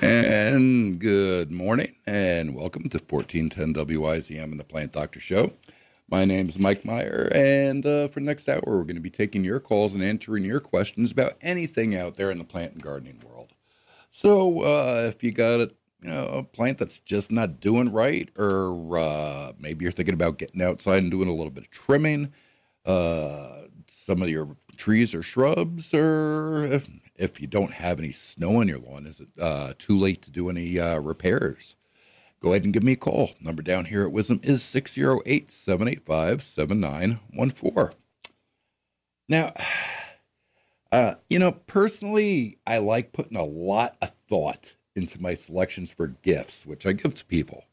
And good morning, and welcome to 1410 WIZM and the Plant Doctor Show. My name is Mike Meyer, and uh, for the next hour, we're going to be taking your calls and answering your questions about anything out there in the plant and gardening world. So, uh, if you got a, you know, a plant that's just not doing right, or uh, maybe you're thinking about getting outside and doing a little bit of trimming, uh, some of your trees or shrubs, or if, you don't have any snow on your lawn, is it uh, too late to do any uh, repairs? Go ahead and give me a call. Number down here at Wisdom is 608 785 7914. Now, uh, you know, personally, I like putting a lot of thought into my selections for gifts, which I give to people.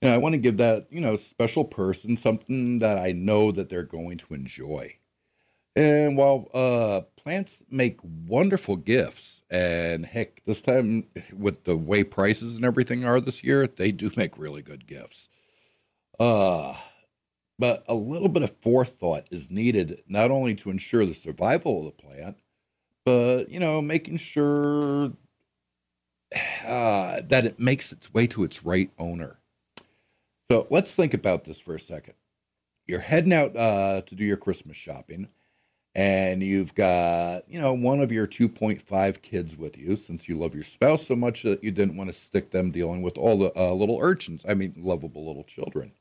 You know, I want to give that, you know, special person something that I know that they're going to enjoy. And while uh, plants make wonderful gifts, and heck, this time with the way prices and everything are this year, they do make really good gifts. Uh, but a little bit of forethought is needed not only to ensure the survival of the plant, but you know, making sure uh, that it makes its way to its right owner. So let's think about this for a second. You're heading out uh, to do your Christmas shopping and you've got you know one of your 2.5 kids with you since you love your spouse so much that you didn't want to stick them dealing with all the uh, little urchins i mean lovable little children.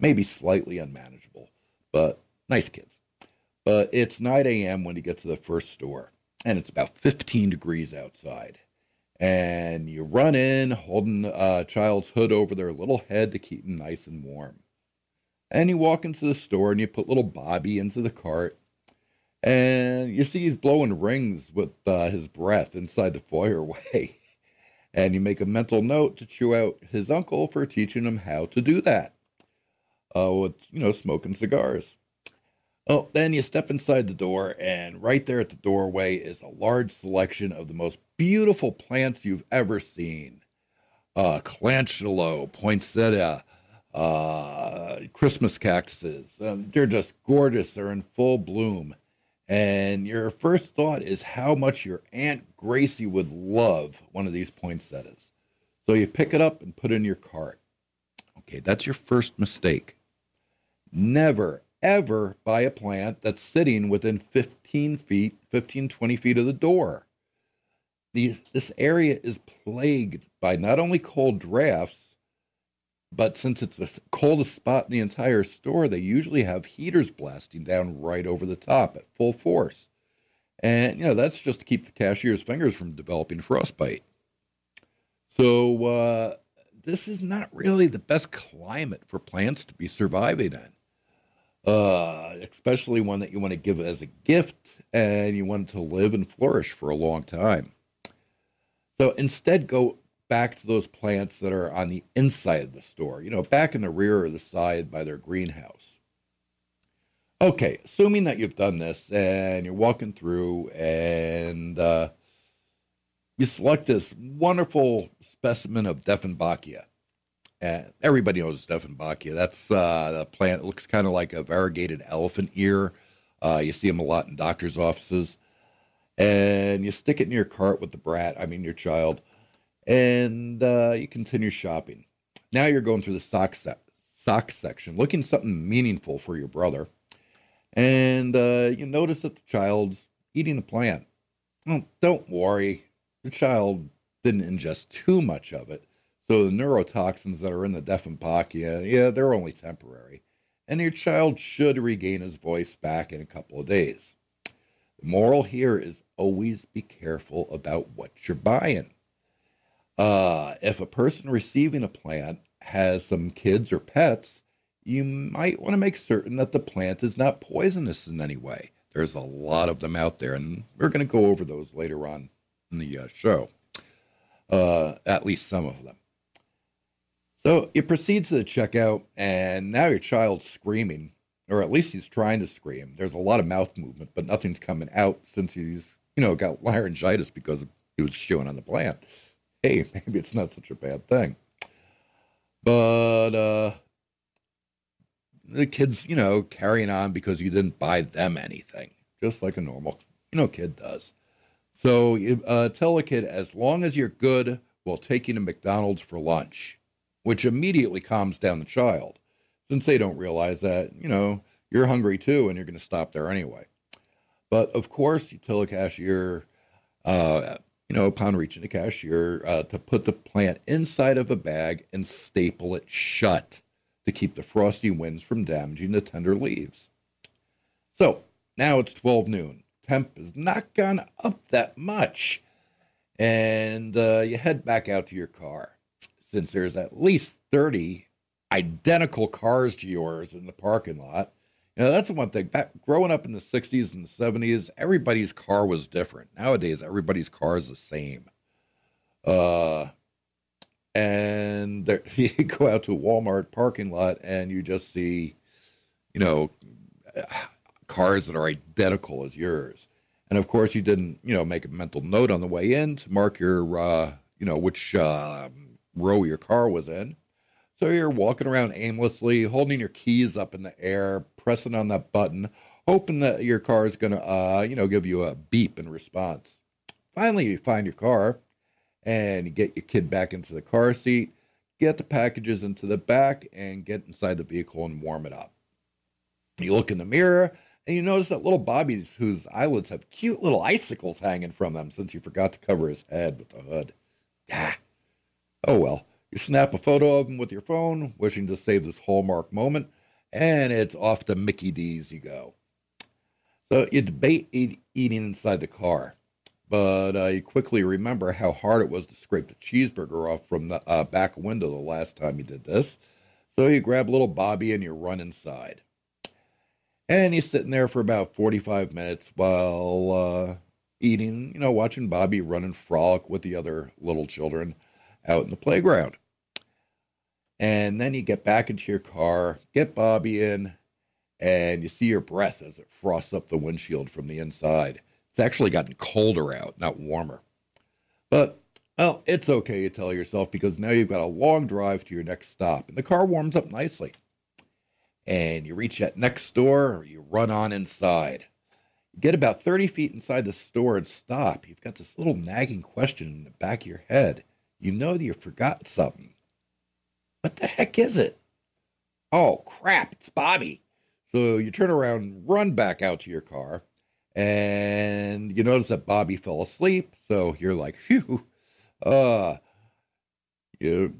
Maybe slightly unmanageable but nice kids. But it's 9 a.m when you get to the first store and it's about 15 degrees outside. And you run in holding a child's hood over their little head to keep them nice and warm. And you walk into the store and you put little Bobby into the cart and you see he's blowing rings with uh, his breath inside the foyerway. and you make a mental note to chew out his uncle for teaching him how to do that uh, with, you know, smoking cigars. Oh, then you step inside the door, and right there at the doorway is a large selection of the most beautiful plants you've ever seen. Uh, poinsettia, uh, Christmas cactuses. Um, they're just gorgeous. They're in full bloom and your first thought is how much your Aunt Gracie would love one of these poinsettias. So you pick it up and put it in your cart. Okay, that's your first mistake. Never, ever buy a plant that's sitting within 15 feet, 15, 20 feet of the door. These, this area is plagued by not only cold drafts, but since it's the coldest spot in the entire store, they usually have heaters blasting down right over the top at full force. And, you know, that's just to keep the cashier's fingers from developing frostbite. So, uh, this is not really the best climate for plants to be surviving in, uh, especially one that you want to give as a gift and you want to live and flourish for a long time. So instead, go back to those plants that are on the inside of the store, you know, back in the rear or the side by their greenhouse. Okay, assuming that you've done this and you're walking through and uh, you select this wonderful specimen of Dieffenbachia. And everybody knows Dieffenbachia. That's uh, plant. It looks kind of like a variegated elephant ear. Uh, you see them a lot in doctors' offices. And you stick it in your cart with the brat, I mean, your child and uh, you continue shopping. Now you're going through the sock, sock section, looking something meaningful for your brother, and uh, you notice that the child's eating a plant. Well, don't worry, the child didn't ingest too much of it, so the neurotoxins that are in the Dieffenbachia, yeah, they're only temporary, and your child should regain his voice back in a couple of days. The moral here is always be careful about what you're buying. Uh, if a person receiving a plant has some kids or pets, you might want to make certain that the plant is not poisonous in any way. There's a lot of them out there, and we're going to go over those later on in the uh, show, uh, at least some of them. So you proceed to the checkout, and now your child's screaming, or at least he's trying to scream. There's a lot of mouth movement, but nothing's coming out since he's, you know, got laryngitis because he was chewing on the plant hey, maybe it's not such a bad thing. But uh, the kids, you know, carrying on because you didn't buy them anything, just like a normal, you know, kid does. So uh, tell a kid, as long as you're good, we'll take you to McDonald's for lunch, which immediately calms down the child, since they don't realize that, you know, you're hungry too and you're going to stop there anyway. But of course, you tell a cashier, uh, you know, upon reaching the cashier, uh, to put the plant inside of a bag and staple it shut to keep the frosty winds from damaging the tender leaves. So now it's 12 noon. Temp has not gone up that much. And uh, you head back out to your car. Since there's at least 30 identical cars to yours in the parking lot, know, that's the one thing. Back growing up in the 60s and the 70s, everybody's car was different. Nowadays, everybody's car is the same. Uh, and there, you go out to a Walmart parking lot and you just see, you know, cars that are identical as yours. And of course, you didn't, you know, make a mental note on the way in to mark your, uh, you know, which uh, row your car was in. So you're walking around aimlessly, holding your keys up in the air, pressing on that button, hoping that your car is going to, uh, you know, give you a beep in response. Finally, you find your car and you get your kid back into the car seat, get the packages into the back, and get inside the vehicle and warm it up. You look in the mirror and you notice that little Bobby's whose eyelids have cute little icicles hanging from them since you forgot to cover his head with the hood. Yeah. Oh well. You snap a photo of them with your phone, wishing to save this hallmark moment, and it's off to Mickey D's you go. So you debate eat, eating inside the car but uh, you quickly remember how hard it was to scrape the cheeseburger off from the uh, back window the last time you did this. So you grab little Bobby and you run inside. And you're sitting there for about 45 minutes while uh, eating, you know, watching Bobby run and frolic with the other little children out in the playground. And then you get back into your car, get Bobby in, and you see your breath as it frosts up the windshield from the inside. It's actually gotten colder out, not warmer. But, well, it's okay, you tell yourself, because now you've got a long drive to your next stop, and the car warms up nicely. And you reach that next store, or you run on inside. You get about 30 feet inside the store and stop. You've got this little nagging question in the back of your head. You know that you forgot something. What the heck is it? Oh, crap, it's Bobby. So you turn around, run back out to your car, and you notice that Bobby fell asleep. So you're like, phew. Uh, you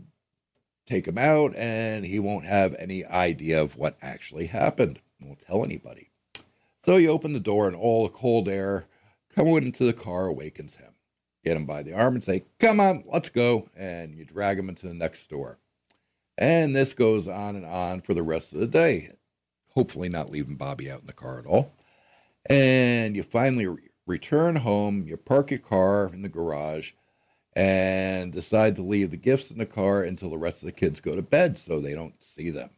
take him out, and he won't have any idea of what actually happened. Won't tell anybody. So you open the door, and all the cold air coming into the car awakens him. Get him by the arm and say, Come on, let's go. And you drag him into the next door. And this goes on and on for the rest of the day. Hopefully, not leaving Bobby out in the car at all and you finally re- return home, you park your car in the garage, and decide to leave the gifts in the car until the rest of the kids go to bed so they don't see them.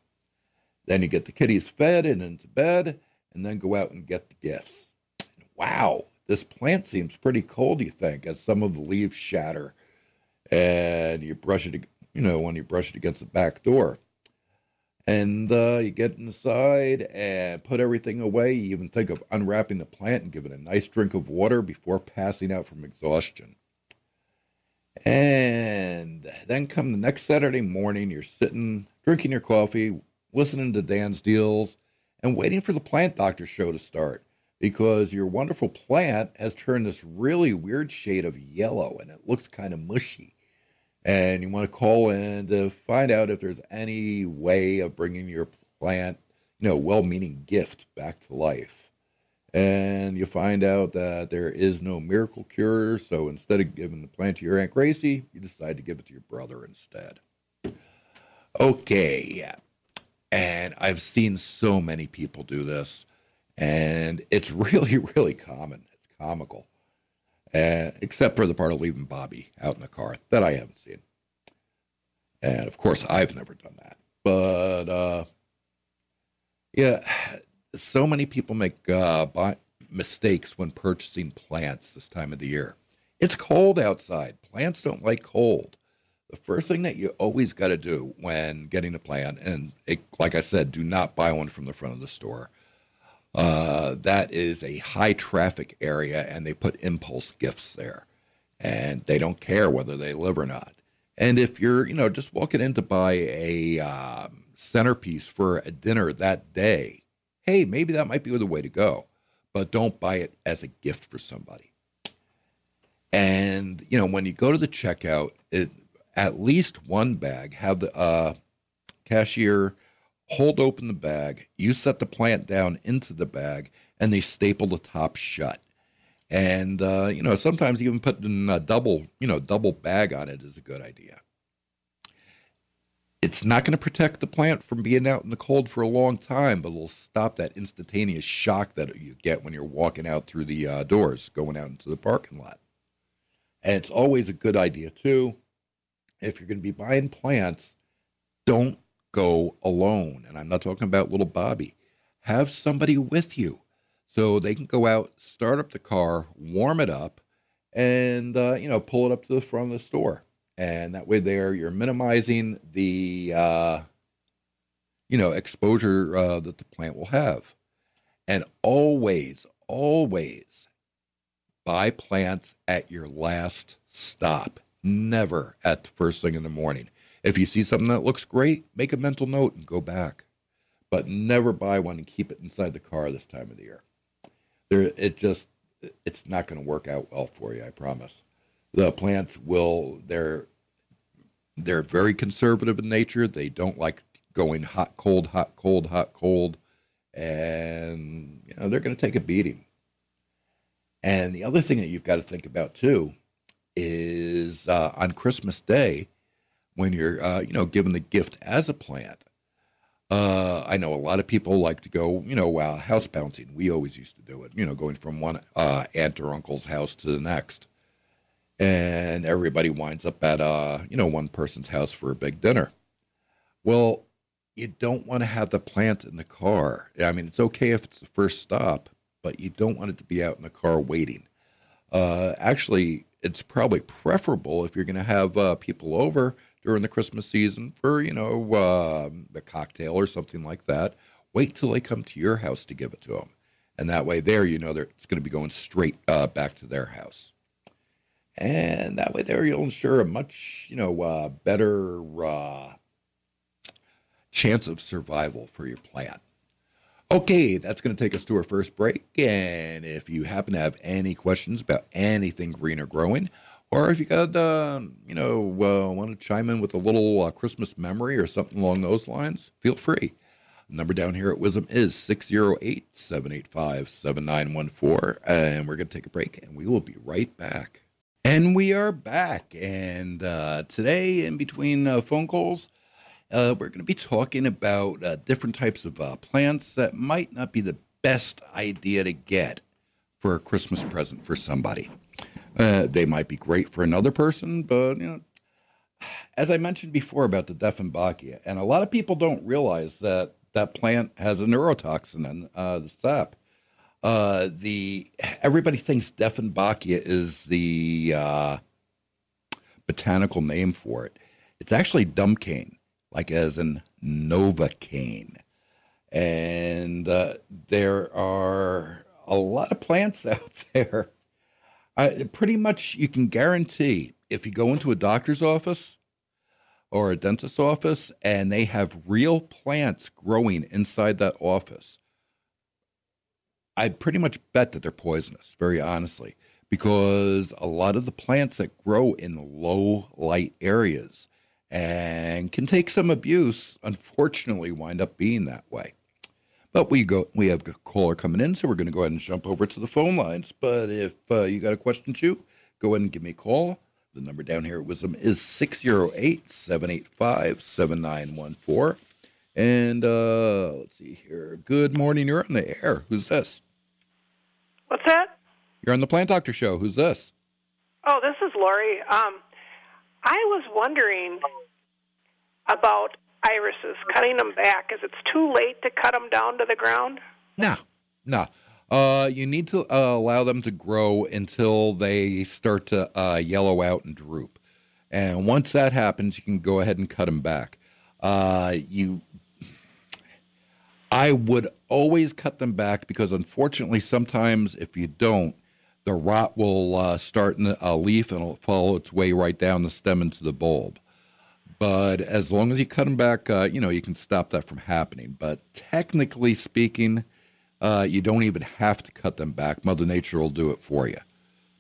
Then you get the kiddies fed and into bed, and then go out and get the gifts. Wow, this plant seems pretty cold, you think, as some of the leaves shatter. And you brush it, you know, when you brush it against the back door and uh, you get inside and put everything away. You even think of unwrapping the plant and giving it a nice drink of water before passing out from exhaustion. And then come the next Saturday morning, you're sitting, drinking your coffee, listening to Dan's deals, and waiting for the plant doctor show to start because your wonderful plant has turned this really weird shade of yellow and it looks kind of mushy and you want to call in to find out if there's any way of bringing your plant, you know, well-meaning gift back to life. And you find out that there is no miracle cure, so instead of giving the plant to your Aunt Gracie, you decide to give it to your brother instead. Okay. And I've seen so many people do this, and it's really, really common. It's comical uh, except for the part of leaving Bobby out in the car that I haven't seen. And of course, I've never done that. But uh, yeah, so many people make uh, buy- mistakes when purchasing plants this time of the year. It's cold outside. Plants don't like cold. The first thing that you always got to do when getting a plant, and it, like I said, do not buy one from the front of the store. Uh, that is a high traffic area, and they put impulse gifts there, and they don't care whether they live or not. And if you're, you know, just walking in to buy a um, centerpiece for a dinner that day, hey, maybe that might be the way to go, but don't buy it as a gift for somebody. And you know, when you go to the checkout, it, at least one bag have the uh, cashier hold open the bag. You set the plant down into the bag, and they staple the top shut. And uh, you know, sometimes even putting a double, you know, double bag on it is a good idea. It's not going to protect the plant from being out in the cold for a long time, but it'll stop that instantaneous shock that you get when you're walking out through the uh, doors, going out into the parking lot. And it's always a good idea too. If you're going to be buying plants, don't go alone. And I'm not talking about little Bobby. Have somebody with you so they can go out, start up the car, warm it up, and uh, you know pull it up to the front of the store. And that way, there you're minimizing the uh, you know exposure uh, that the plant will have. And always, always buy plants at your last stop. Never at the first thing in the morning. If you see something that looks great, make a mental note and go back. But never buy one and keep it inside the car this time of the year. There, it just, it's not going to work out well for you. I promise. The plants will. They're, they're very conservative in nature. They don't like going hot, cold, hot, cold, hot, cold, and you know they're going to take a beating. And the other thing that you've got to think about too is uh, on Christmas Day, when you're, uh, you know, given the gift as a plant. Uh, I know a lot of people like to go, you know, uh, house bouncing. We always used to do it, you know, going from one uh, aunt or uncle's house to the next. And everybody winds up at, uh, you know, one person's house for a big dinner. Well, you don't want to have the plant in the car. I mean, it's okay if it's the first stop, but you don't want it to be out in the car waiting. Uh, actually, it's probably preferable if you're going to have people over during the Christmas season for, you know, uh, cocktail or something like that. Wait till they come to your house to give it to them. And that way, there, you know, it's going to be going straight uh, back to their house. And that way, there, you'll ensure a much, you know, uh, better uh, chance of survival for your plant. Okay, that's going to take us to our first break. And if you happen to have any questions about anything green or growing, or if you got, uh, you know, uh, want to chime in with a little uh, Christmas memory or something along those lines, feel free. The number down here at WIZM is 608 785 7914. And we're going to take a break and we will be right back. And we are back. And uh, today, in between uh, phone calls, uh, we're going to be talking about different types of plants that might not be the best idea to get for a Christmas present for somebody. Uh, they might be great for another person, but you know, as I mentioned before about the Dieffenbachia, and a lot of people don't realize that that plant has a neurotoxin in uh, the sap. Uh, the everybody thinks Dieffenbachia is the uh, botanical name for it. It's actually dumb cane, like as in novocaine, and uh, there are a lot of plants out there I, pretty much you can guarantee if you go into a doctor's office or a dentist's office and they have real plants growing inside that office, I pretty much bet that they're poisonous, very honestly, because a lot of the plants that grow in low light areas and can take some abuse, unfortunately, wind up being that way. But we go. We have a caller coming in, so we're going to go ahead and jump over to the phone lines. But if uh, you got a question too, go ahead and give me a call. The number down here at WIZM is 608 785 7914. And uh, let's see here. Good morning. You're on the air. Who's this? What's that? You're on the Plant Doctor Show. Who's this? Oh, this is Lori. Um, I was wondering about irises, cutting them back. Is it too late to cut them down to the ground? No, no. Uh, you need to uh, allow them to grow until they start to uh, yellow out and droop. And once that happens, you can go ahead and cut them back. Uh, you, I would always cut them back because unfortunately, sometimes if you don't, the rot will uh, start in a leaf and it'll follow its way right down the stem into the bulb. But as long as you cut them back, uh, you know, you can stop that from happening. But technically speaking, uh, you don't even have to cut them back. Mother Nature will do it for you.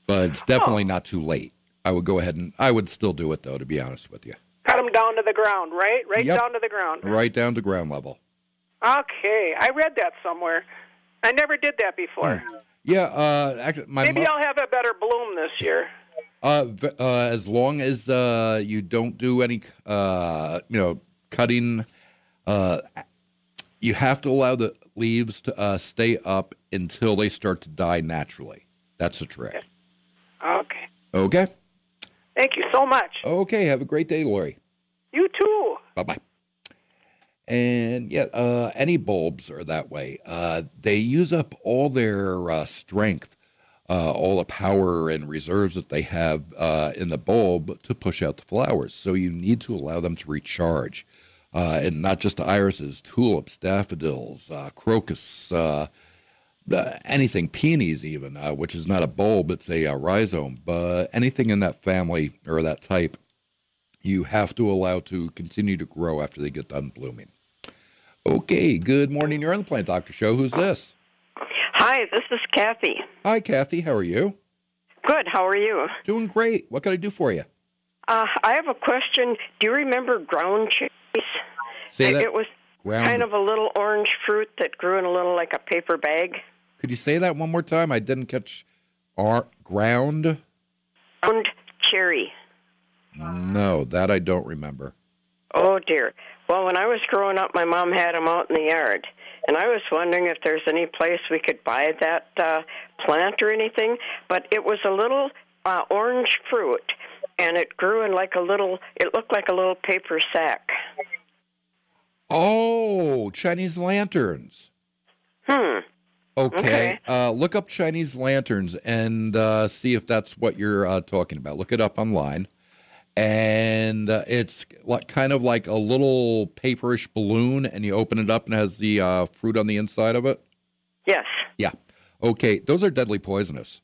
But it's definitely not too late. I would go ahead and I would still do it though, to be honest with you. Cut them down to the ground, right? Right Yep. down to the ground. Right down to ground level. Okay, I read that somewhere. I never did that before. Yeah, uh, actually, my Maybe mo- I'll have a better bloom this year. Uh, uh, as long as uh, you don't do any, uh, you know, cutting, uh, you have to allow the leaves to uh, stay up until they start to die naturally. That's the trick. Okay. Okay. Thank you so much. Okay. Have a great day, Lori. You too. Bye bye. And yeah, uh, any bulbs are that way. Uh, they use up all their uh, strength, uh, all the power and reserves that they have uh, in the bulb to push out the flowers. So you need to allow them to recharge. Uh, and not just the irises, tulips, daffodils, uh, crocus, uh, uh, anything, peonies, even, which is not a bulb, it's a, uh rhizome. But anything in that family or that type you have to allow to continue to grow after they get done blooming. Okay, good morning. You're on the Plant Doctor Show. Who's this? Hi, this is Kathy. Hi, Kathy. How are you? Good. How are you? Doing great. What can I do for you? Uh, I have a question. Do you remember ground cherries? Say it, that. it was ground. kind of a little orange fruit that grew in a little like a paper bag. Could you say that one more time? I didn't catch. Our ground? Ground cherry. No, that I don't remember. Oh dear. Well, when I was growing up, my mom had them out in the yard, and I was wondering if there's any place we could buy that uh, plant or anything. But it was a little uh, orange fruit, and it grew in like a little. It looked like a little paper sack. Oh, Chinese lanterns. Hmm. Okay. Okay. Uh, look up Chinese lanterns and uh, see if that's what you're uh, talking about. Look it up online. And uh, it's like kind of like a little paperish balloon, and you open it up and it has the uh, fruit on the inside of it. Yes. Yeah. Okay. Those are deadly poisonous.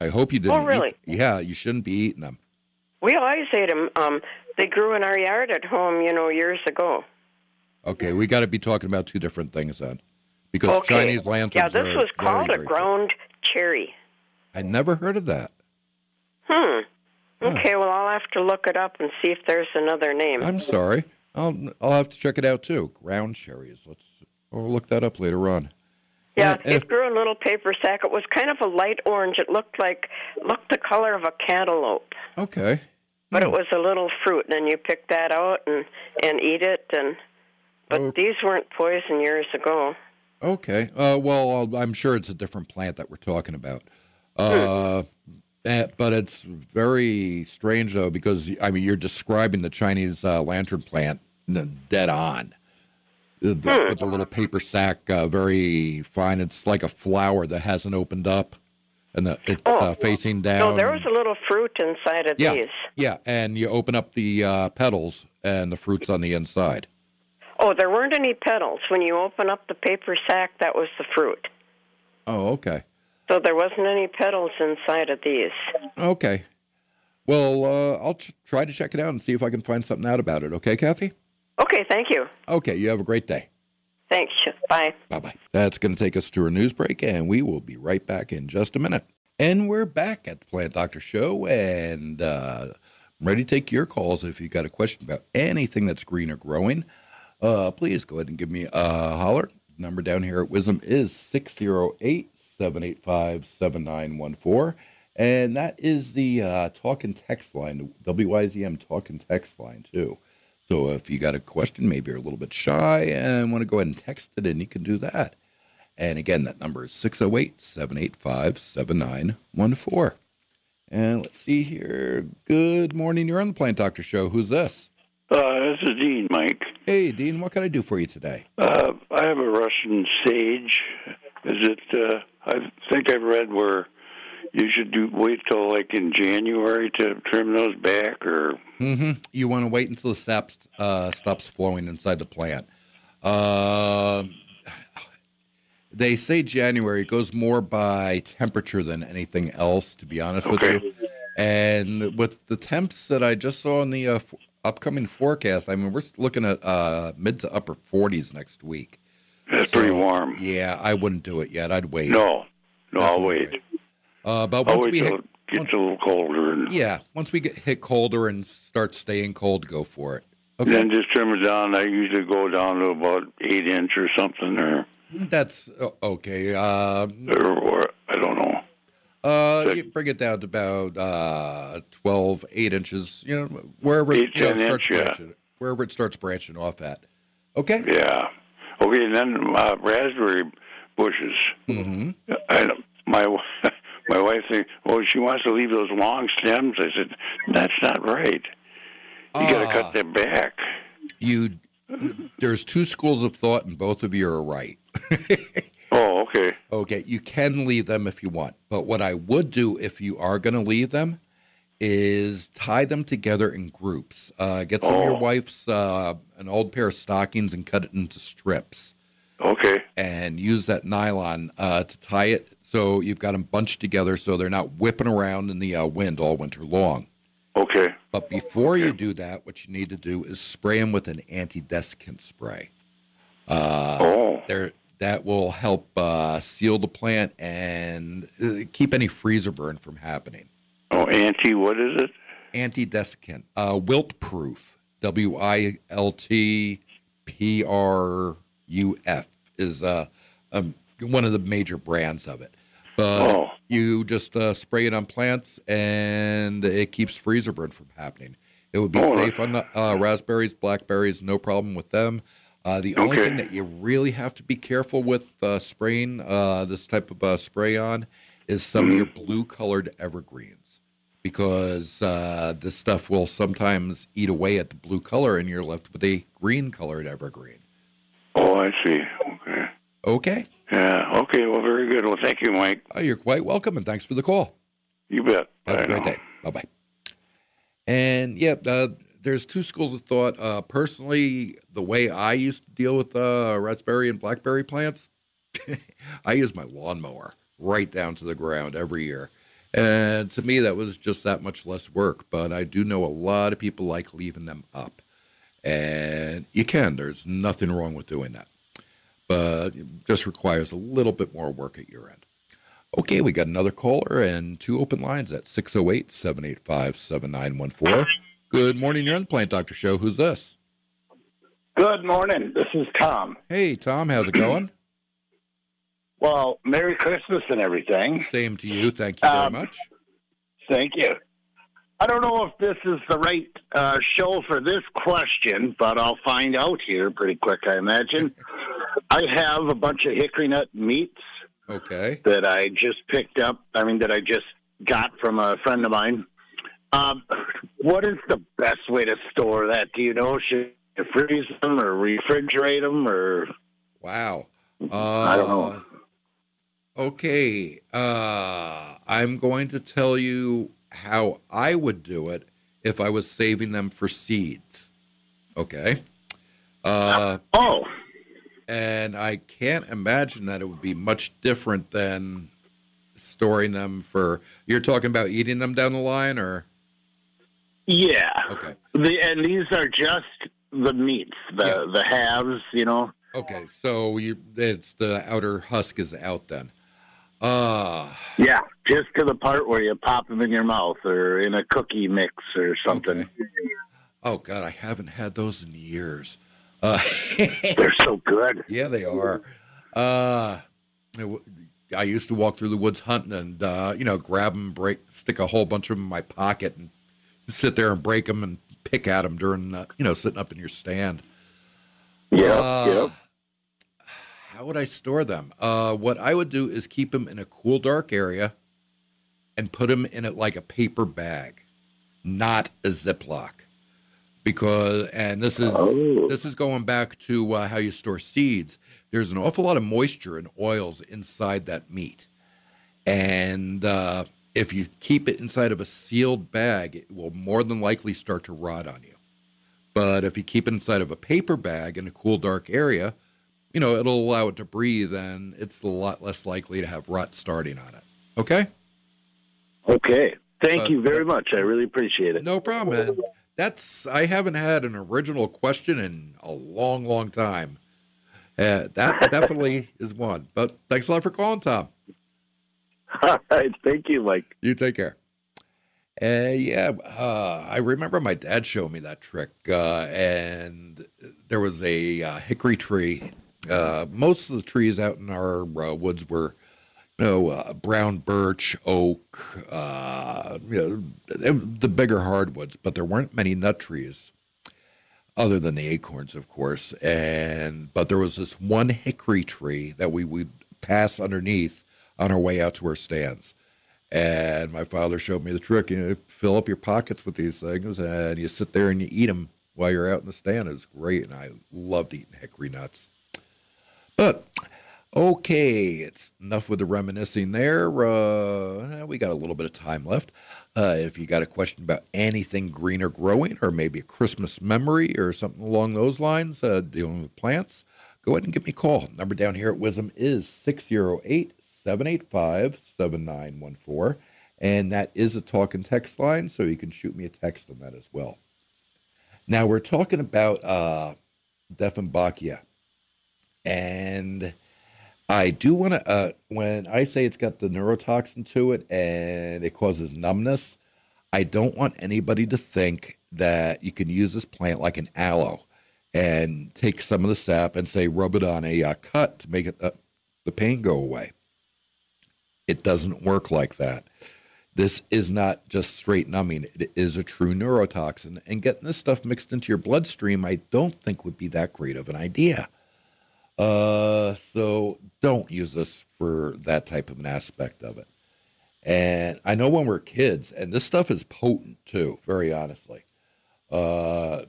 I hope you didn't. Oh, really? Eat, yeah, you shouldn't be eating them. We always ate them. Um, they grew in our yard at home, you know, years ago. Okay, we got to be talking about two different things then, because okay. Chinese lanterns. Yeah, this are was called a ground cherry. I never heard of that. Hmm. Okay, well, I'll have to look it up and see if there's another name. I'm sorry. I'll I'll have to check it out too. Ground cherries. Let's we'll look that up later on. yeah, and it grew in a little paper sack. It was kind of a light orange. It looked like looked the color of a cantaloupe, Okay. but Hmm. it was a little fruit. And then you pick that out and and eat it. And but Oh. these weren't poison years ago. Okay. Uh, well, I'll- I'm sure it's a different plant that we're talking about. Uh, eh, but it's very strange though because I mean you're describing the Chinese uh, lantern plant dead on. The- the- With the little paper sack, uh, very fine. It's like a flower that hasn't opened up, and the, it's Oh. uh, facing down. No, there was a little fruit inside of yeah, these. yeah, and you open up the uh, petals, and the fruit's on the inside. Oh, there weren't any petals. When you open up the paper sack, that was the fruit. Oh, okay. So there wasn't any petals inside of these. Okay. Well, uh, I'll ch- try to check it out and see if I can find something out about it. Okay, Kathy? Okay, thank you. Okay, you have a great day. Thanks. Bye. Bye bye. That's going to take us to a news break, and we will be right back in just a minute. And we're back at the Plant Doctor Show, and uh, I'm ready to take your calls if you've got a question about anything that's green or growing. Uh, please go ahead and give me a holler. Number down here at Wisdom is 608 785 7914. And that is the uh, talk and text line, WIZM talk and text line, too. So if you got a question, maybe you're a little bit shy and want to go ahead and text it in, you can do that. And again, that number is 608 785 7914. And let's see here. Good morning. You're on the Plant Doctor Show. Who's this? Uh, this is Dean, Mike. Hey, Dean, what can I do for you today? Uh, I have a Russian sage. Is it? I think I've read where you should do wait till like in January to trim those back, or Mm-hmm. You want to wait until the sap uh, stops flowing inside the plant. Uh, They say January it goes more by temperature than anything else, to be honest Okay. with you. And with the temps that I just saw in the uh, f- upcoming forecast, I mean, we're looking at uh, mid to upper 40s next week. That's So, pretty warm. Yeah, I wouldn't do it yet. I'd wait. No, no, I'll Definitely wait. Uh, but once wait we hit, it gets a little colder, and yeah, once we get hit colder and start staying cold, go for it. Okay, then just trim it down. I usually go down to about eight inch or something, or that's uh, okay. Um, or, or I don't know. Uh, Six. bring it down to about uh, 12, 8 inches, you know, wherever, Eight, you know, it starts inch, yeah. wherever it starts branching off at. Okay? Yeah. Okay, and then uh, raspberry bushes. hmm I, my my wife thinks, well, she wants to leave those long stems. I said, that's not right. You got to Ah. cut them back. You, there's two schools of thought, and both of you are right. Oh, okay. okay, you can leave them if you want, but what I would do if you are going to leave them is tie them together in groups. Uh, get some of your Oh. wife's uh, an old pair of stockings and cut it into strips. Okay. and use that nylon uh, to tie it so you've got them bunched together so they're not whipping around in the uh, wind all winter long. Okay. But before you do that, what you need to do is spray them with an anti-desiccant spray. Uh, Oh. there, that will help uh, seal the plant and uh, keep any freezer burn from happening. Oh, anti, what is it? Anti-desiccant, uh, wilt proof, W I L T P R U F is uh, um, one of the major brands of it. But Oh. you just uh, spray it on plants and it keeps freezer burn from happening. It would be Oh, safe on the uh, raspberries, blackberries, no problem with them. Uh, the only Okay. thing that you really have to be careful with uh, spraying uh, this type of uh, spray on is some of your Mm-hmm. blue colored evergreens because uh, this stuff will sometimes eat away at the blue color and you're left with a green colored evergreen. Oh, I see. Okay. Okay. Yeah. Okay. Well, very good. Well, thank you, Mike. Oh, you're quite welcome and thanks for the call. You bet. Have Bye a great now. day. Bye bye. And yeah, uh, there's two schools of thought. Uh, personally, the way I used to deal with uh, raspberry and blackberry plants, I use my lawnmower right down to the ground every year. And to me, that was just that much less work. But I do know a lot of people like leaving them up. And you can, there's nothing wrong with doing that. But it just requires a little bit more work at your end. Okay, we got another caller and two open lines at 608 785 7914. Good morning, you're on the Plant Doctor Show. Who's this? Good morning. This is Tom. Hey, Tom, how's it going? Well, Merry Christmas and everything. Same to you. Thank you very Um, much. Thank you. I don't know if this is the right uh, show for this question, but I'll find out here pretty quick, I imagine. I have a bunch of hickory nut meats Okay. that I just picked up. I mean, that I just got from a friend of mine. Um, what is the best way to store that? Do you know? Should you freeze them or refrigerate them or? Wow. Uh, I don't know. Okay. Uh, I'm going to tell you how I would do it if I was saving them for seeds. Okay. Uh, Oh, and I can't imagine that it would be much different than storing them for. You're talking about eating them down the line, or yeah. okay, The, and these are just the meats, the Yeah. the halves, you know. okay. So you, it's the outer husk is out then. Uh Yeah, just to the part where you pop them in your mouth or in a cookie mix or something. Okay. oh god, I haven't had those in years. Uh, They're so good. yeah, they are. Uh, I used to walk through the woods hunting and uh, you know grab them, break, stick a whole bunch of them in my pocket, and sit there and break them and pick at them during uh, you know sitting up in your stand. Yeah, Uh, yep. How would I store them? Uh, what I would do is keep them in a cool, dark area and put them in it like a paper bag, not a Ziploc. Because, and this is Oh. this is going back to uh, how you store seeds. There's an awful lot of moisture and oils inside that meat, and uh, if you keep it inside of a sealed bag, it will more than likely start to rot on you. But if you keep it inside of a paper bag in a cool, dark area, you know, it'll allow it to breathe and it's a lot less likely to have rot starting on it. Okay? Okay. Thank Uh, you very much. I really appreciate it. No problem. That's I haven't had an original question in a long, long time. Uh, that definitely is one. But thanks a lot for calling, Tom. All right. Thank you, Mike. You take care. Uh, yeah, uh, I remember my dad showed me that trick, uh, and there was a uh, hickory tree. Uh, most of the trees out in our uh, woods were, you know, uh, brown birch, oak, uh, you know, the bigger hardwoods, but there weren't many nut trees, other than the acorns, of course. And but there was this one hickory tree that we would pass underneath on our way out to our stands. And my father showed me the trick. You know, fill up your pockets with these things, and you sit there and you eat them while you're out in the stand. It was great, and I loved eating hickory nuts. But okay, it's enough with the reminiscing there. Uh, we got a little bit of time left. Uh, if you got a question about anything green or growing, or maybe a Christmas memory or something along those lines, uh, dealing with plants, go ahead and give me a call. Number down here at Wisdom is 608 785 7914. And that is a talk and text line, so you can shoot me a text on that as well. Now, we're talking about uh, Dieffenbachia. And I do want to, uh, when I say it's got the neurotoxin to it and it causes numbness, I don't want anybody to think that you can use this plant like an aloe and take some of the sap and say rub it on a uh, cut to make it uh, the pain go away. It doesn't work like that. This is not just straight numbing. It is a true neurotoxin. And getting this stuff mixed into your bloodstream, I don't think would be that great of an idea. Uh, so don't use this for that type of an aspect of it. And I know when we're kids, and this stuff is potent too, very honestly. Uh,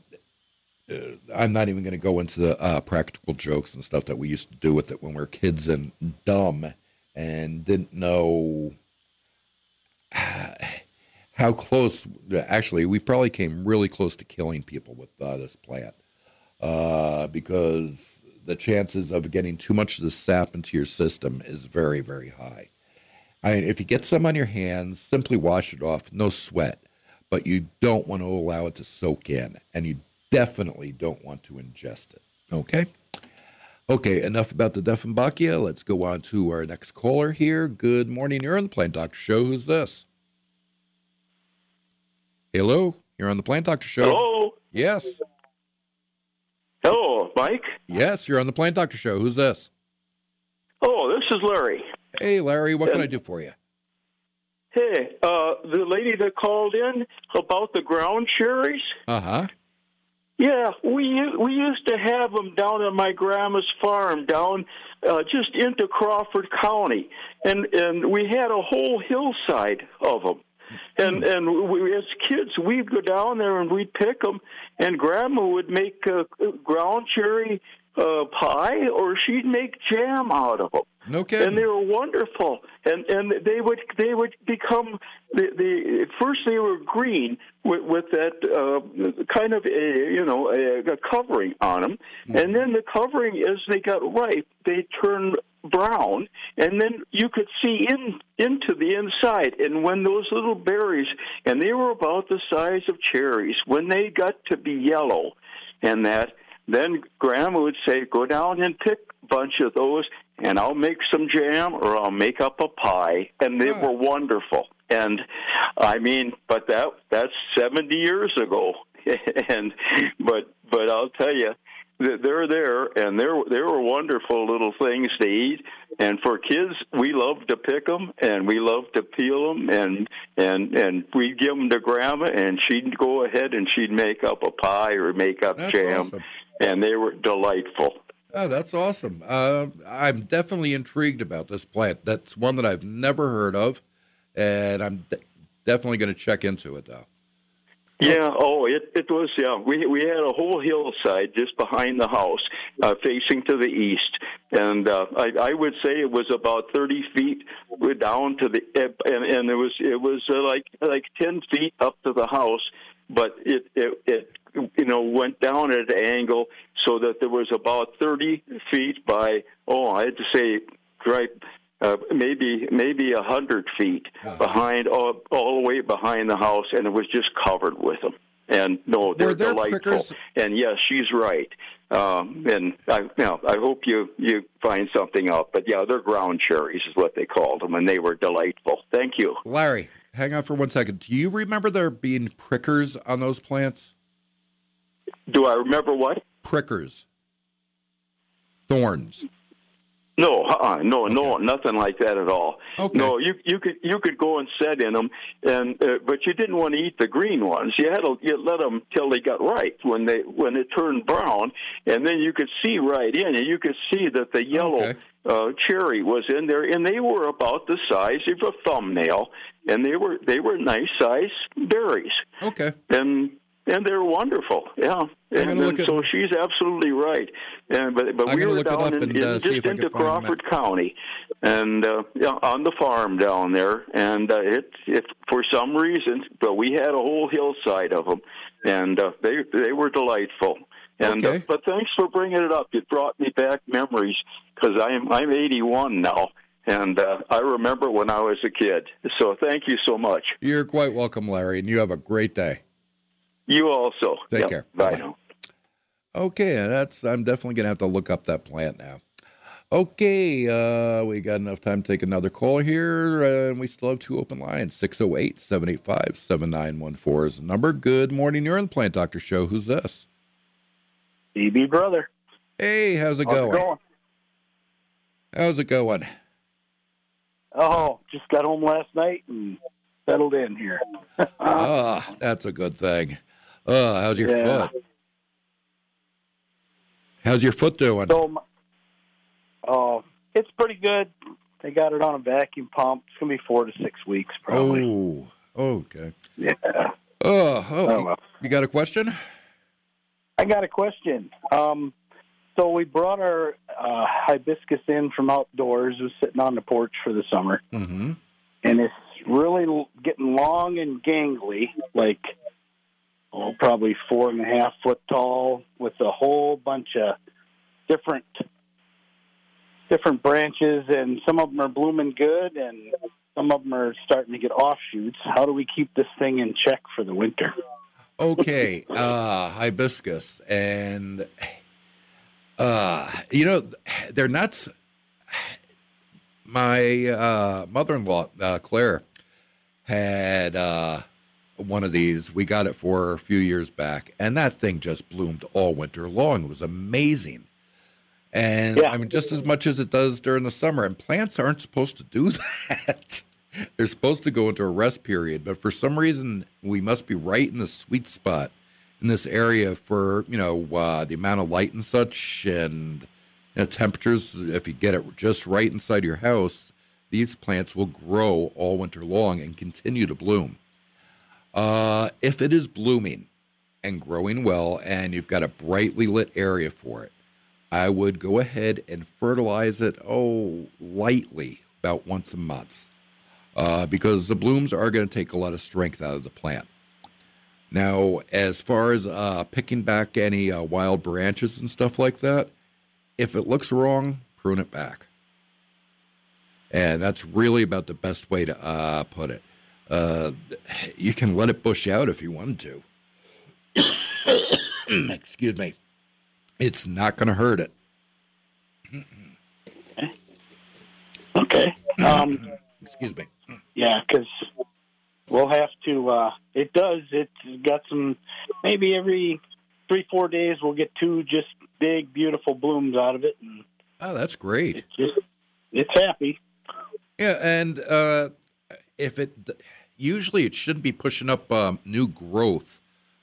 I'm not even going to go into the uh, practical jokes and stuff that we used to do with it when we were kids and dumb and didn't know how close. Actually, we probably came really close to killing people with uh, this plant uh, because the chances of getting too much of the sap into your system is very, very high. I mean, if you get some on your hands, simply wash it off, no sweat. But you don't want to allow it to soak in, and you definitely don't want to ingest it. Okay? Okay, enough about the Dieffenbachia. Let's go on to our next caller here. Good morning. You're on the Plant Doctor Show. Who's this? Hello? You're on the Plant Doctor Show. Hello. Yes. Hello, Mike. Yes, you're on the Plant Doctor Show. Who's this? Oh, this is Larry. Hey, Larry, what can I do for you? Hey, uh, the lady that called in about the ground cherries. Uh huh. Yeah, we we used to have them down at my grandma's farm down uh, just into Crawford County, and and we had a whole hillside of them. And and we, as kids, we'd go down there and we'd pick them, and Grandma would make a ground cherry uh, pie, or she'd make jam out of them. No kidding. and they were wonderful and and they would they would become the the first they were green with with that uh, kind of a you know a, a covering on them and then the covering as they got ripe they turned brown and then you could see in into the inside. And when those little berries and they were about the size of cherries when they got to be yellow and that then grandma would say go down and pick a bunch of those and I'll make some jam or I'll make up a pie. And they Huh. were wonderful. And I mean but that that's 70 years ago. And but but I'll tell you they're there and they're they were wonderful little things to eat and for kids we love to pick them and we love to peel them and and and we'd give them to grandma and she'd go ahead and she'd make up a pie or make up That's jam awesome. and they were delightful Oh, that's awesome. Uh, I'm definitely intrigued about this plant. That's one that I've never heard of, and I'm de- definitely going to check into it, though. Yeah. Oh, it it was. Yeah, we we had a whole hillside just behind the house, uh, facing to the east, and uh, I I would say it was about thirty feet down to the and and it was it was uh, like like ten feet up to the house, but it it it you know went down at an angle so that there was about 30 feet by, oh, I had to say, right, uh, maybe maybe a hundred feet Uh-huh. behind, all, all the way behind the house, and it was just covered with them. And no, they're delightful. prickers? And yes, she's right. Um, and I, you know, I hope you you find something out. But yeah, they're ground cherries is what they called them, and they were delightful. Thank you. Larry, hang on for one second. Do you remember there being prickers on those plants? Do I remember what? Prickers, thorns. No, uh-uh, no, no, nothing like that at all. Okay. No, you you could you could go and set in them, and uh, but you didn't want to eat the green ones. You had to you let them till they got ripe when they when it turned brown, and then you could see right in, and you could see that the yellow Okay. uh, cherry was in there, and they were about the size of a thumbnail, and they were they were nice size berries Okay. and and they're wonderful. Yeah, and, and so at- she's absolutely right. And but but I'm we were down in, and, in uh, just into can find them Crawford County, and uh, yeah, on the farm down there. And uh, it it for some reason, but we had a whole hillside of them, and uh, they they were delightful. And Okay. uh, but thanks for bringing it up. It brought me back memories because I'm I'm 81 now. And uh, I remember when I was a kid. So thank you so much. You're quite welcome, Larry, and you have a great day. You also. Take Yep. care. Bye now. Okay, that's I'm definitely gonna have to look up that plant now. Okay, uh, we got enough time to take another call here, and we still have two open lines 608 785 7914 is the number. Good morning, you're on the Plant Doctor Show. Who's this? BB brother. Hey, how's it How's going? it going? How's it going? Oh, just got home last night and settled in here. Ah, that's a good thing. Uh, how's your Yeah. foot? How's your foot doing? So, my- oh, it's pretty good. They got it on a vacuum pump. It's gonna be four to six weeks, probably. Oh, okay. Yeah. Oh, Oh, oh, well. you got a question? I got a question. Um, so we brought our uh, hibiscus in from outdoors. It was sitting on the porch for the summer, Mm-hmm. and it's really getting long and gangly, like oh, probably four and a half foot tall, with a whole bunch of different different branches, and some of them are blooming good, and some of them are starting to get offshoots. How do we keep this thing in check for the winter? Okay, uh, hibiscus, and uh, you know they're nuts. My uh, mother-in-law, uh, Claire, had uh, one of these. We got it for a few years back, and that thing just bloomed all winter long. It was amazing. And Yeah. I mean, just as much as it does during the summer. And plants aren't supposed to do that. They're supposed to go into a rest period, but for some reason, we must be right in the sweet spot in this area for you know uh, the amount of light and such, and you know, temperatures. If you get it just right inside your house, these plants will grow all winter long and continue to bloom. Uh, if it is blooming and growing well, and you've got a brightly lit area for it, I would go ahead and fertilize it, oh, lightly, about once a month, uh, because the blooms are going to take a lot of strength out of the plant. Now, as far as uh, picking back any uh, wild branches and stuff like that, if it looks wrong, prune it back. And that's really about the best way to uh, put it. Uh, you can let it bush out if you wanted to. Excuse me. It's not going to hurt it. Okay. Um, Excuse me. Yeah, because we'll have to. Uh, it does. It's got some. Maybe every three, four days, we'll get two just big, beautiful blooms out of it, and Oh, that's great. it's just it's happy. Yeah, and uh, if it usually it shouldn't be pushing up um, new growth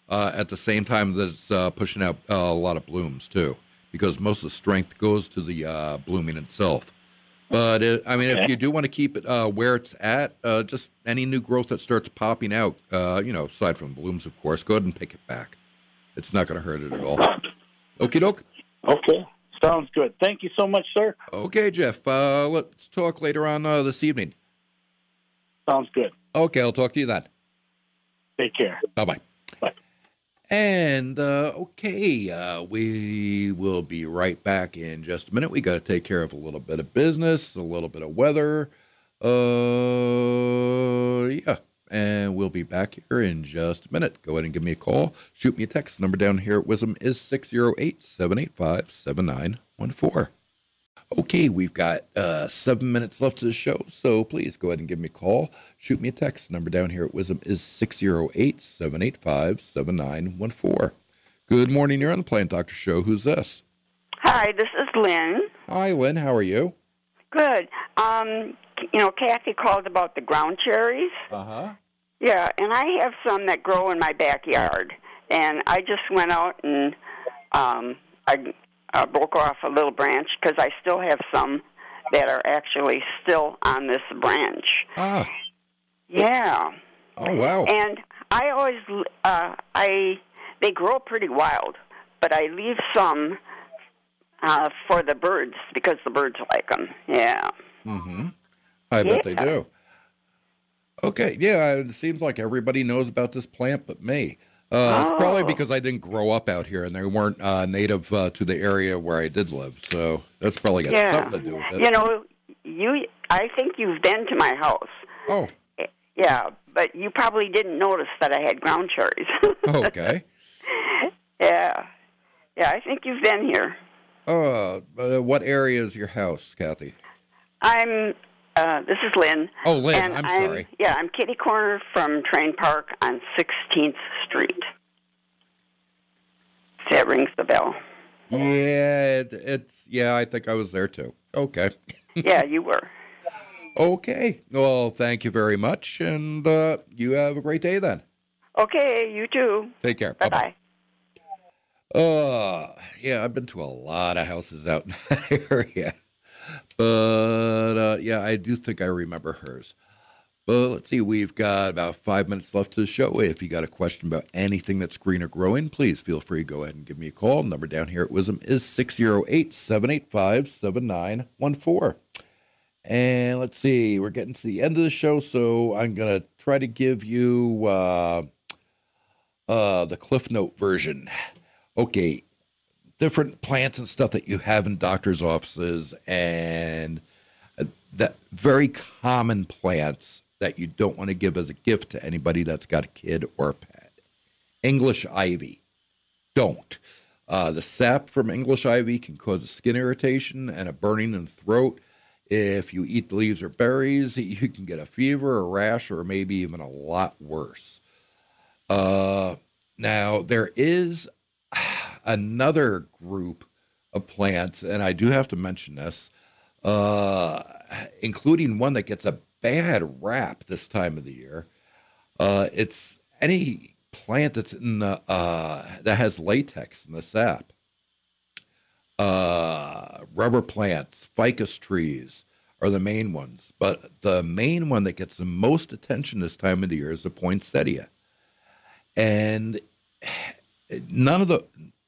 uh, at the same time that it's uh, pushing out uh, a lot of blooms too, because most of the strength goes to the uh, blooming itself. But it, I mean, if you do want to keep it uh, where it's at, uh, just any new growth that starts popping out, uh, you know, aside from blooms, of course, go ahead and pick it back. It's not going to hurt it at all. Okie doke. Okay, sounds good. Thank you so much, sir. Okay, Jeff. Uh, let's talk later on uh, this evening. Sounds good. Okay, I'll talk to you then. Take care. Bye bye. Bye. And And uh, okay, uh, we will be right back in just a minute. We got to take care of a little bit of business, a little bit of weather. Uh, yeah. And we'll be back here in just a minute. Go ahead and give me a call. Shoot me a text. Number down here at WIZM is 608 785 7914. Okay, we've got uh, seven minutes left to the show, so please go ahead and give me a call. Shoot me a text. Number down here at WIZM is 608 785 7914. Good morning. You're on the Plant Doctor Show. Who's this? Hi, this is Lynn. Hi, Lynn. How are you? Good. Um, you know, Kathy called about the ground cherries. Uh huh. Yeah, and I have some that grow in my backyard, and I just went out and um, I uh, broke off a little branch because I still have some that are actually still on this branch. Ah. Yeah. Oh, wow. And I always, uh, I they grow pretty wild, but I leave some uh, for the birds because the birds like them. Yeah. Mm-hmm. I bet they do. Okay, yeah, it seems like everybody knows about this plant but me. Uh, It's probably Oh. because I didn't grow up out here and they weren't uh, native uh, to the area where I did live. So that's probably got Yeah. something to do with it. You know, you. I think you've been to my house. Oh, Yeah, but you probably didn't notice that I had ground cherries. okay. yeah. Yeah, I think you've been here. Uh, uh, what area is your house, Kathy? I'm. Uh, this is Lynn. Oh, Lynn, and I'm sorry. Yeah, I'm kitty corner from Train Park on 16th Street. That rings the bell. Yeah, it, it's yeah. I think I was there too. Okay. yeah, you were. Okay. Well, thank you very much, and uh, you have a great day then. Okay, you too. Take care. Bye Bye-bye. bye. Uh, yeah, I've been to a lot of houses out in that area. But uh, yeah, I do think I remember hers. But let's see, we've got about five minutes left to the show. If you got a question about anything that's green or growing, please feel free to go ahead and give me a call. Number down here at WIZM is 608 785 7914. And let's see, we're getting to the end of the show, so I'm going to try to give you uh, uh, the Cliff Note version. Okay, different plants and stuff that you have in doctor's offices, and that very common plants that you don't want to give as a gift to anybody that's got a kid or a pet. English ivy, don't. Uh, the sap from English ivy can cause a skin irritation and a burning in the throat. If you eat the leaves or berries, you can get a fever, a rash, or maybe even a lot worse. Uh, now, there is another group of plants, and I do have to mention this, uh, including one that gets a bad rap this time of the year. Uh, it's any plant that's in the uh, that has latex in the sap. Uh, rubber plants, ficus trees are the main ones, but the main one that gets the most attention this time of the year is the poinsettia, and none of the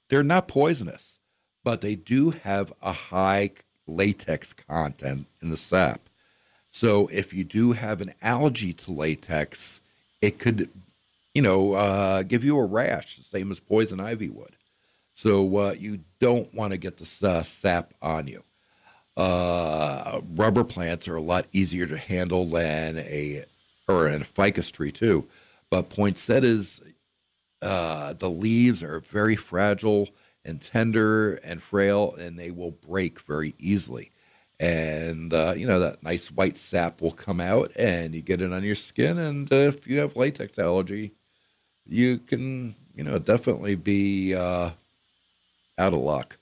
they're not poisonous, but they do have a high latex content in the sap. So if you do have an allergy to latex, it could, you know, uh, give you a rash, the same as poison ivy would. So uh, you don't want to get the uh, sap on you. Uh, rubber plants are a lot easier to handle than a, or a ficus tree too. But poinsettias, uh, the leaves are very fragile and tender and frail, and they will break very easily. And uh, you know that nice white sap will come out, and you get it on your skin. And uh, if you have latex allergy, you can, you know, definitely be uh, out of luck.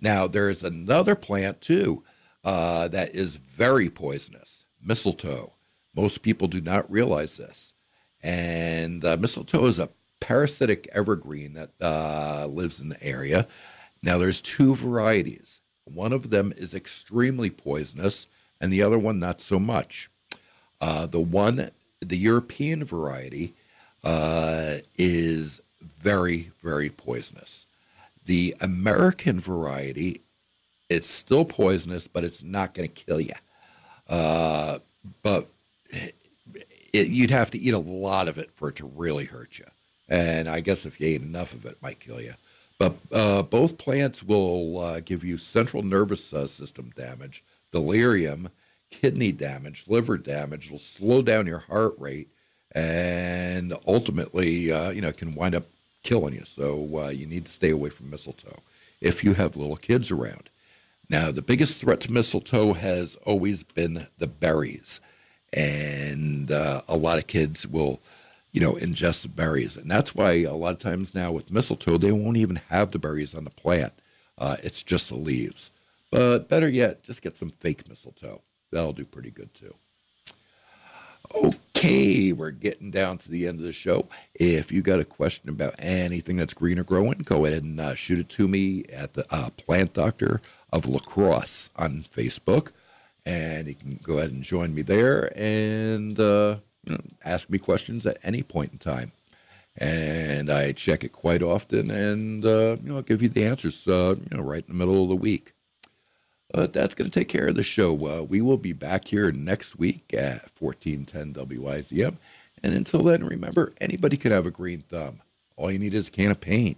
Now, there's another plant too uh, that is very poisonous mistletoe. Most people do not realize this. And mistletoe is a parasitic evergreen that uh, lives in the area. Now, there's two varieties. One of them is extremely poisonous, and the other one not so much. Uh, the one, the European variety, uh, is very, very poisonous. The American variety, it's still poisonous, but it's not going to kill you. Uh, but it, you'd have to eat a lot of it for it to really hurt you. And I guess if you ate enough of it, it might kill you. But uh, both plants will uh, give you central nervous uh, system damage, delirium, kidney damage, liver damage. It'll slow down your heart rate, and ultimately, uh, you know, can wind up killing you. So uh, you need to stay away from mistletoe if you have little kids around. Now, the biggest threat to mistletoe has always been the berries, and a lot of kids will, you know, ingest the berries, and that's why a lot of times now with mistletoe they won't even have the berries on the plant. Uh, it's just the leaves. But better yet, just get some fake mistletoe. That'll do pretty good too. Okay, we're getting down to the end of the show. If you got a question about anything that's green or growing, go ahead and uh, shoot it to me at the uh, Plant Doctor of La Crosse on Facebook, and you can go ahead and join me there and uh, you know, ask me questions at any point in time. And I check it quite often, and uh, you know, I'll give you the answers, uh, you know, right in the middle of the week. But that's going to take care of the show. Uh, we will be back here next week at 1410 WIZM. And until then, remember, anybody can have a green thumb. All you need is a can of paint.